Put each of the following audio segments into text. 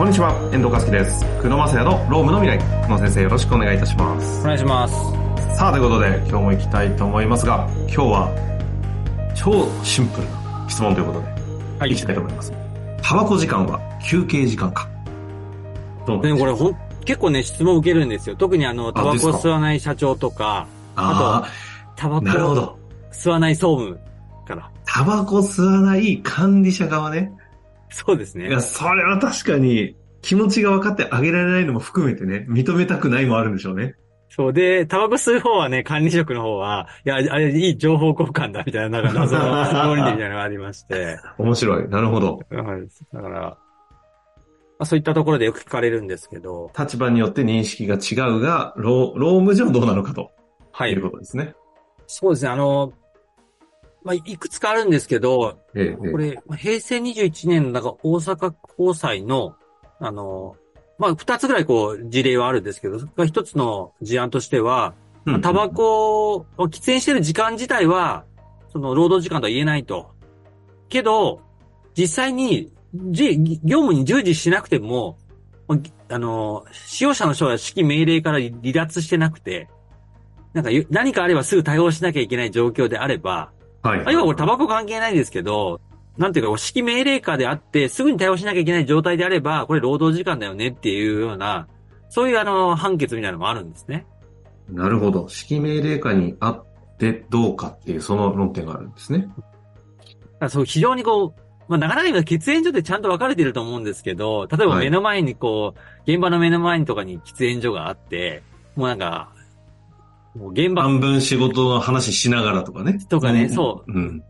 こんにちは、遠藤和樹です。久野正也のロームの未来。久野先生よろしくお願いいたしますお。願いします。さあ、ということで今日も行きたいと思いますが、今日は超シンプルな質問ということで、は行きたいと思います。タバコ時間は休憩時間かどうでもこれほん、結構ね、質問受けるんですよ。特にあの、タバコ吸わない社長とか、あタバコど。吸わない総務から。タバコ吸わない管理者側ね。そうですねいや、。それは確かに気持ちが分かってあげられないのも含めてね、認めたくないもあるんでしょうね。そうで、タバコ吸う方はね、管理職の方は、いや、あれ、いい情報交換だ、みたいな、なんか謎の 論理みたいなのがありまして。面白い。なるほど。はい。だから、まあ、そういったところでよく聞かれるんですけど、立場によって認識が違うが、労労務上どうなのかとはいいうこ。とですね。そうですね、あの、まあ、いくつかあるんですけど、ええええこれ、平成21年の、なんか大阪高裁の、あの、まあ、二つぐらいこう、事例はあるんですけど、一つの事案としては、まあタバコを喫煙してる時間自体は、その労働時間とは言えないと。けど、実際に、じ業務に従事しなくても、あの、使用者の人は指揮命令から離脱してなくて、なんか、何かあればすぐ対応しなきゃいけない状況であれば、はい。あ今これタバコ関係ないですけど、なんていうか、指揮命令下であって、すぐに対応しなきゃいけない状態であれば、これ労働時間だよねっていうような、そういうあの、判決みたいなのもあるんですね。なるほど。指揮命令下にあってどうかっていう、その論点があるんですね。そう、非常にこう、まあ、なかなか今喫煙所ってちゃんと分かれてると思うんですけど、例えばはい目の前にこう、現場の目の前にとかに喫煙所があって、もうなんか、もう現場、ま半分仕事の話しながらとかね。とかねんそううん。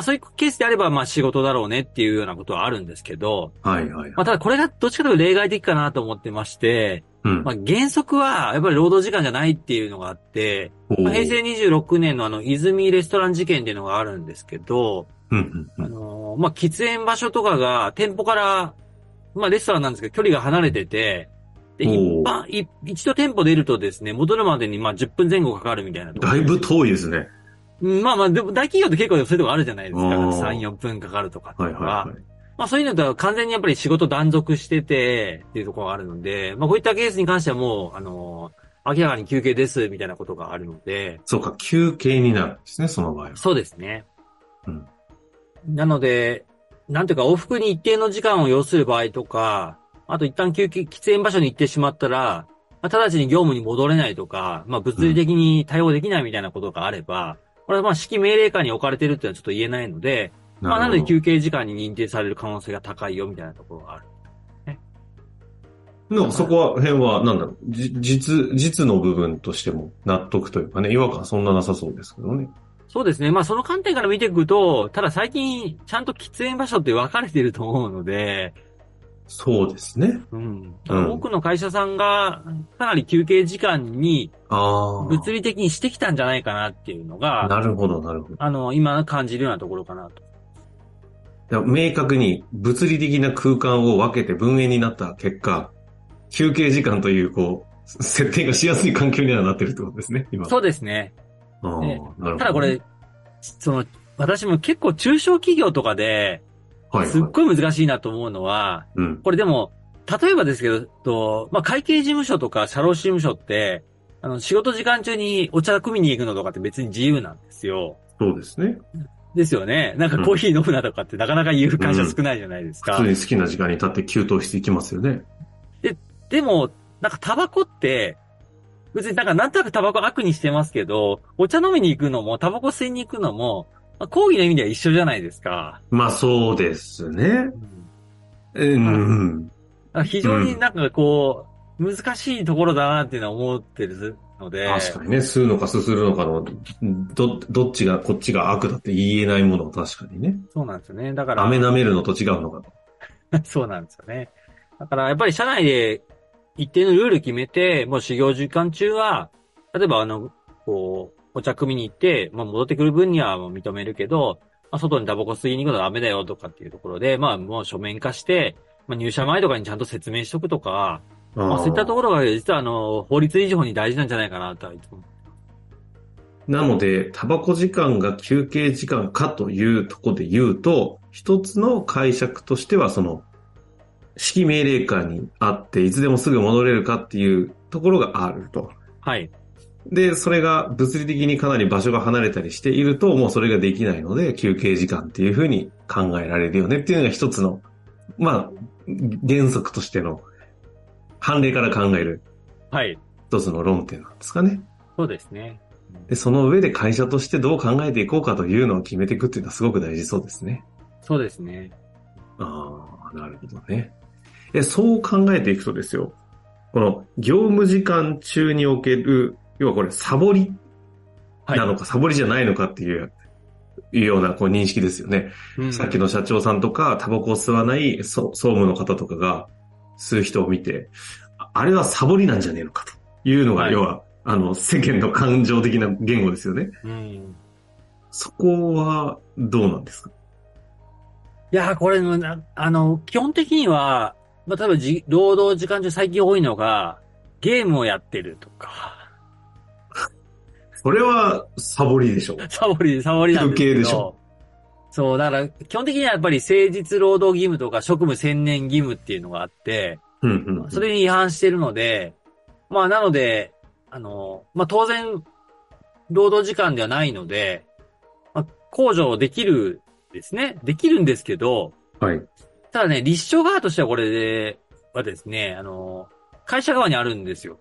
あ、そういうケースであれば、まあ仕事だろうねっていうようなことはあるんですけど、はいはい。まあただこれがどっちかというと例外的かなと思ってまして、うん。まあ、原則は、やっぱり労働時間じゃないっていうのがあって、まあ平成26年のあの、泉レストラン事件っていうのがあるんですけど、うんうんうあんのーまあ、喫煙場所とかが店舗から、まあ、レストランなんですけど、距離が離れてて、で、一般、い一度店舗出るとですね、戻るまでにまあ10分前後かかるみたいなだいぶ遠いですね。うんまあまあ、でも大企業って結構そういうとこあるじゃないですか。あー3、4分かかるとかっていうのは。はいはいはい。まあそういうのとは完全にやっぱり仕事断続しててっていうところがあるので、まあこういったケースに関してはもう、あのー明らかに休憩ですみたいなことがあるので、そうか、休憩になるんですね、その場合は。そうですね。うんなので、なんていうか往復に一定の時間を要する場合とか、あと一旦休憩、喫煙場所に行ってしまったら、まあ、直ちに業務に戻れないとか、まあ物理的に対応できないみたいなことがあれば、これはまあ指揮命令下に置かれてるっていうのはちょっと言えないので、まあなのでる休憩時間に認定される可能性が高いよみたいなところがある。ほど。でもそこは、辺は、なんだろう、じ実、実の部分としても納得というかね、違和感そんななさそうですけどね。そうですね。まあその観点から見ていくと、ただ最近ちゃんと喫煙場所って分かれてると思うので、そうですね。うん。うん多くの会社さんがかなり休憩時間にああ。物理的にしてきたんじゃないかなっていうのが、なるほど、なるほど。あの、今感じるようなところかなと。明確に物理的な空間を分けて分煙になった結果、休憩時間という、こう、設定がしやすい環境にはなってるってことですね、今。そうですね。ああ、ねなるほど。ただこれ、その、私も結構中小企業とかで、はい、はい、すっごい難しいなと思うのは、うん。これでも、例えばですけど、とまあ、会計事務所とか社労士事務所って、あの、仕事時間中にお茶汲みに行くのとかって別に自由なんですよ。そうですね。ですよね。なんかコーヒー飲むなとかってなかなか言う会社少ないじゃないですか。普通に好きな時間に立って給湯室行きますよね。でも、なんかタバコって、別になんかなんとなくタバコ悪にしてますけど、お茶飲みに行くのも、タバコ吸いに行くのも、まあ、講義の意味では一緒じゃないですか。まあそうですね。うん。うん。非常になんかこう、難しいところだなっていうのは思ってるので。確かにね、吸うのかすするのかの、ど、どっちが、こっちが悪だって言えないものは確かにね。そうなんですよね。だから。飴舐めるのと違うのかと。そうなんですよね。だからやっぱり社内で一定のルール決めて、もう修行時間中は、例えばあの、こう、お茶組みに行って、まあ戻ってくる分にはもう認めるけど、まあ外にタバコ吸いに行くのはダメだよとかっていうところで、まあもう書面化して、まあ入社前とかにちゃんと説明しとくとか、まあそういったところが実はあの、法律以上に大事なんじゃないかなとはいつも。なので、タバコ時間が休憩時間かというところで言うと、一つの解釈としては、その、指揮命令下にあって、いつでもすぐ戻れるかっていうところがあると。はい。で、それが物理的にかなり場所が離れたりしていると、もうそれができないので、休憩時間っていうふうに考えられるよねっていうのが一つの、まあ、原則としての、判例から考えるはい。一つの論点なんですかね。そうですね。で、その上で会社としてどう考えていこうかというのを決めていくっていうのはすごく大事そうですね。そうですね。ああ、なるほどね。え、そう考えていくとですよ。この業務時間中における、要はこれサボりはい。なのか、サボりじゃないのかっていう、いうようなこう認識ですよね。うんさっきの社長さんとか、タバコを吸わないそ総務の方とかが吸う人を見て、ああれはサボりなんじゃねえのかというのが、はい要は、あの、世間の感情的な言語ですよね。うん。そこはどうなんですか？いやー、これあの、基本的には、まあ、例えばじ、労働時間中最近多いのが、ゲームをやってるとか、それはサボりでしょ。サボり、サボりなんですけど。休憩でしょそう、だから、基本的にはやっぱり誠実労働義務とか職務専念義務っていうのがあって、うんうんうん。それに違反してるので、まあ、なので、あの、まあ、当然、労働時間ではないので、まあ、控除できるですね。できるんですけど、はい。ただね、立証側としてはこれで、はですね、あの、会社側にあるんですよ。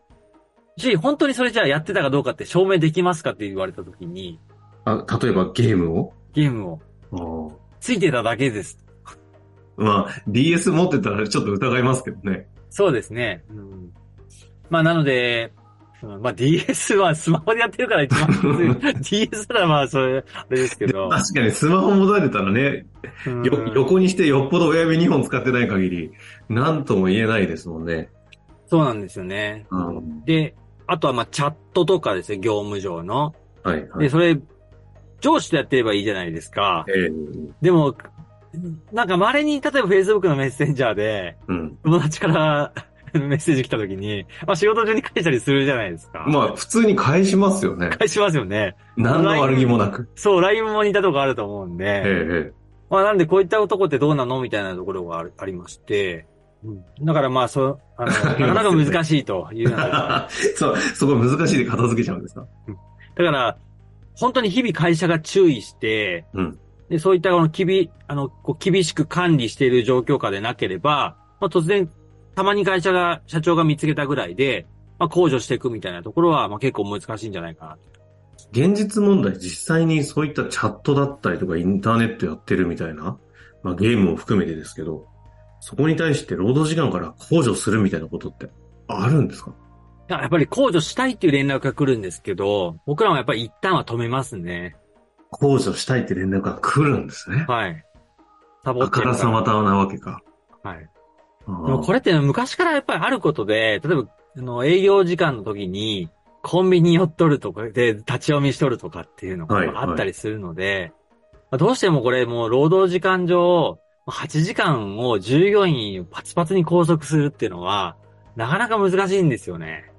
し、本当にそれじゃあやってたかどうかって証明できますかって言われたときに、あ、例えばゲームを？ゲームをついてただけです。まあ、DS 持ってたらちょっと疑いますけどね。そうですね。うん、まあ、なので、うんまあ DS はスマホでやってるから一番 DS ならまあそれ、あれですけど。確かにスマホ持たれたらね、横にしてよっぽど親指2本使ってない限り、なんとも言えないですもんね。そうなんですよね。うんで、あとはまあチャットとかですね、業務上の。はい、はで、い。それ、上司とやってればいいじゃないですか。ええでも、なんか稀に、例えば Facebook のメッセンジャーで、うん。友達からメッセージ来た時に、まあ仕事中に返したりするじゃないですか。まあ、普通に返しますよね。返しますよね。何の悪気もなく。そう、LINE も似たとこあると思うんえで、えまあなんでこういった男ってどうなの？みたいなところがありまして、だからまあそう、あの、なかなか難しいという そう、そこ難しいで片付けちゃうんですか？だから、本当に日々会社が注意して、うん。で、そういったこの厳、あの、こう厳しく管理している状況下でなければ、まあ突然、たまに会社が、社長が見つけたぐらいで、まあ控除していくみたいなところは、まあ結構難しいんじゃないかな。現実問題、実際にそういったチャットだったりとかインターネットやってるみたいな、まあゲームも含めてですけど、そこに対して労働時間から控除するみたいなことってあるんですか？いややっぱり控除したいっていう連絡が来るんですけど、僕らもやっぱり一旦は止めますね。控除したいって連絡が来るんですね。はい。サボあってるからからさまたなわけか。はい。であもこれって昔からやっぱりあることで、例えば、あの、営業時間の時に、コンビニ寄っとるとかで、立ち読みしとるとかっていうのはいがあったりするので、まあどうしてもこれもう労働時間上、8時間を従業員をパツパツに拘束するっていうのは、なかなか難しいんですよね。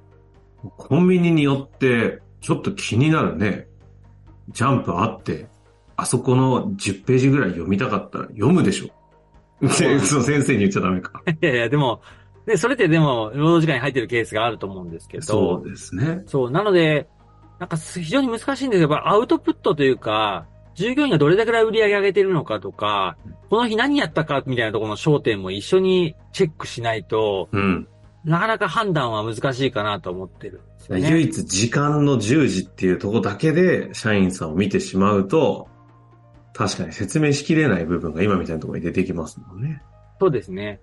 コンビニによって、ちょっと気になるね。ジャンプあって、あそこの10ページぐらい読みたかったら読むでしょ。で、その先生に言っちゃダメか。いやいや、でも、で、それってでも、労働時間に入ってるケースがあると思うんですけど、そうですね。そう、なので、なんか非常に難しいんですけど、やっぱアウトプットというか、従業員がどれだけ売り上げ上げてるのかとか、この日何やったかみたいなところの焦点も一緒にチェックしないと、うん。なかなか判断は難しいかなと思ってるね。唯一時間の10時っていうとこだけで社員さんを見てしまうと、確かに説明しきれない部分が今みたいなところに出てきますもんね。そうですね。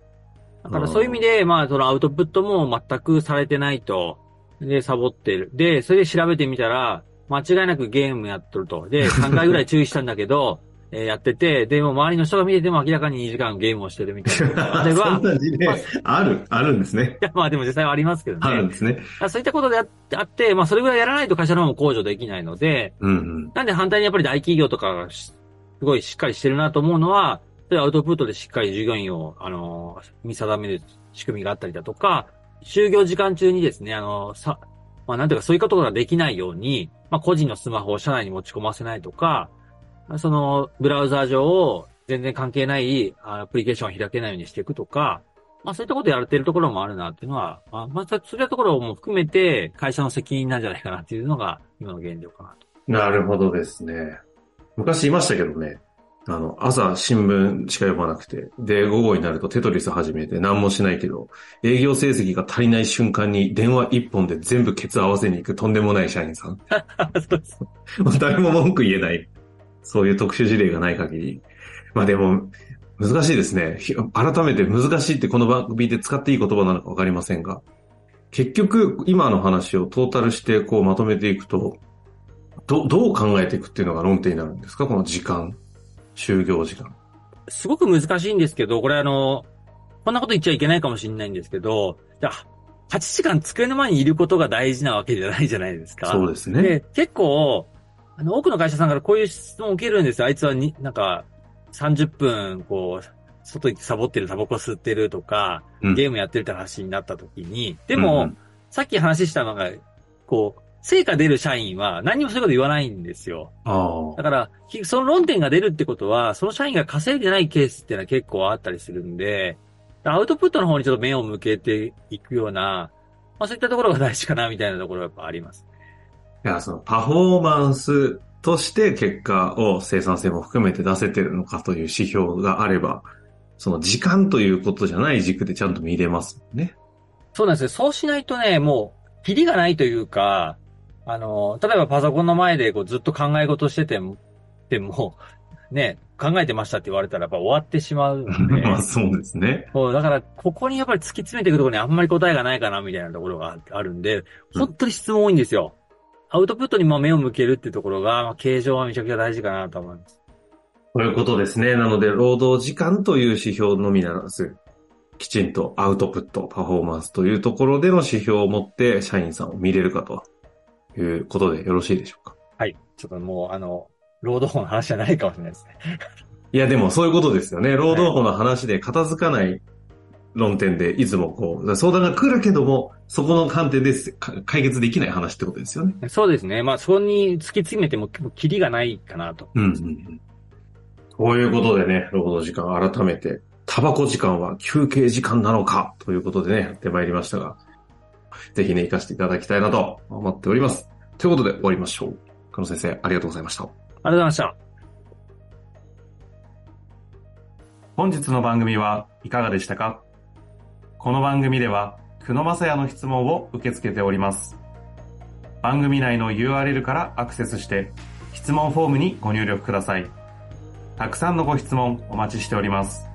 だからそういう意味で、まあ、そのアウトプットも全くされてないと。で、サボってる。で、それで調べてみたら、間違いなくゲームやっとると。で、3回ぐらい注意したんだけど、えーやってて、でも周りの人が見てても明らかに2時間ゲームをしてるみたいなあれば、そんな事例まあある、あるんですね。いや、まあでも実際はありますけどね。あるんですね。あそういったことであって、まあそれぐらいやらないと会社の方も控除できないので、うんうん。なんで反対にやっぱり大企業とかがしすごいしっかりしてるなと思うのは、そういうアウトプットでしっかり従業員を、あの、見定める仕組みがあったりだとか、就業時間中にですね、あの、さ、まあなんていうかそういうことができないように、まあ個人のスマホを社内に持ち込ませないとか、そのブラウザー上を全然関係ないアプリケーションを開けないようにしていくとか、まあそういったことやれてるところもあるなっていうのは、まあ、また、そういったところも含めて会社の責任なんじゃないかなっていうのが今の現状かなと。なるほどですね。昔いましたけどね。あの、朝新聞しか読まなくて、で、午後になるとテトリス始めて何もしないけど、営業成績が足りない瞬間に電話一本で全部ケツ合わせに行くとんでもない社員さん。誰も文句言えない。そういう特殊事例がない限り。まあでも、難しいですね。ひ改めて難しいってこの番組で使っていい言葉なのかわかりませんが、結局、今の話をトータルしてこうまとめていくと、ど、どう考えていくっていうのが論点になるんですか？この時間。就業時間。すごく難しいんですけど、これあの、こんなこと言っちゃいけないかもしれないんですけど、じゃあ、8時間机の前にいることが大事なわけじゃないじゃないですか。そうですね。で、結構、あの、多くの会社さんからこういう質問を受けるんですよ。あいつはに、なんか、30分、こう、外行ってサボってる、タバコ吸ってるとか、うんゲームやってるって話になった時に、でも、うんさっき話したのが、こう、成果出る社員は何にもそういうこと言わないんですよ。だから、きその論点が出るってことは、その社員が稼いでないケースっていうのは結構あったりするんで、アウトプットの方にちょっと目を向けていくような、まあそういったところが大事かなみたいなところがやっぱあります。いや、そのパフォーマンスとして結果を生産性も含めて出せてるのかという指標があれば、その時間ということじゃない軸でちゃんと見れますもんね。そうなんですよ。そうしないとね、もう、キリがないというか、あの、例えばパソコンの前でこうずっと考え事してても、でも、ね、考えてましたって言われたらやっぱ終わってしまう。まあそうですね。そう、だから、ここにやっぱり突き詰めていくところにあんまり答えがないかな、みたいなところがあるんで、本当に質問多いんですよ。アウトプットにも目を向けるっていうところが、まあ、形状はめちゃくちゃ大事かなと思います。ということですね。なので、労働時間という指標のみならず、きちんとアウトプット、パフォーマンスというところでの指標を持って社員さんを見れるかということでよろしいでしょうか？はい。ちょっともう、あの、労働法の話じゃないかもしれないですね。いや、でもそういうことですよね。労働法の話で片付かない論点で、いつもこう、相談が来るけども、そこの観点でか解決できない話ってことですよね。そうですね。まあ、そこに突き詰めても、キリがないかなと。うんうんうん。こういうことでね、労働時間改めて、タバコ時間は休憩時間なのかということでね、やってまいりましたが、ぜひね、活かしていただきたいなと思っております。ということで終わりましょう。加野先生、ありがとうございました。ありがとうございました。本日の番組はいかがでしたか？この番組では、久野正也の質問を受け付けております。番組内の URL からアクセスして、質問フォームにご入力ください。たくさんのご質問お待ちしております。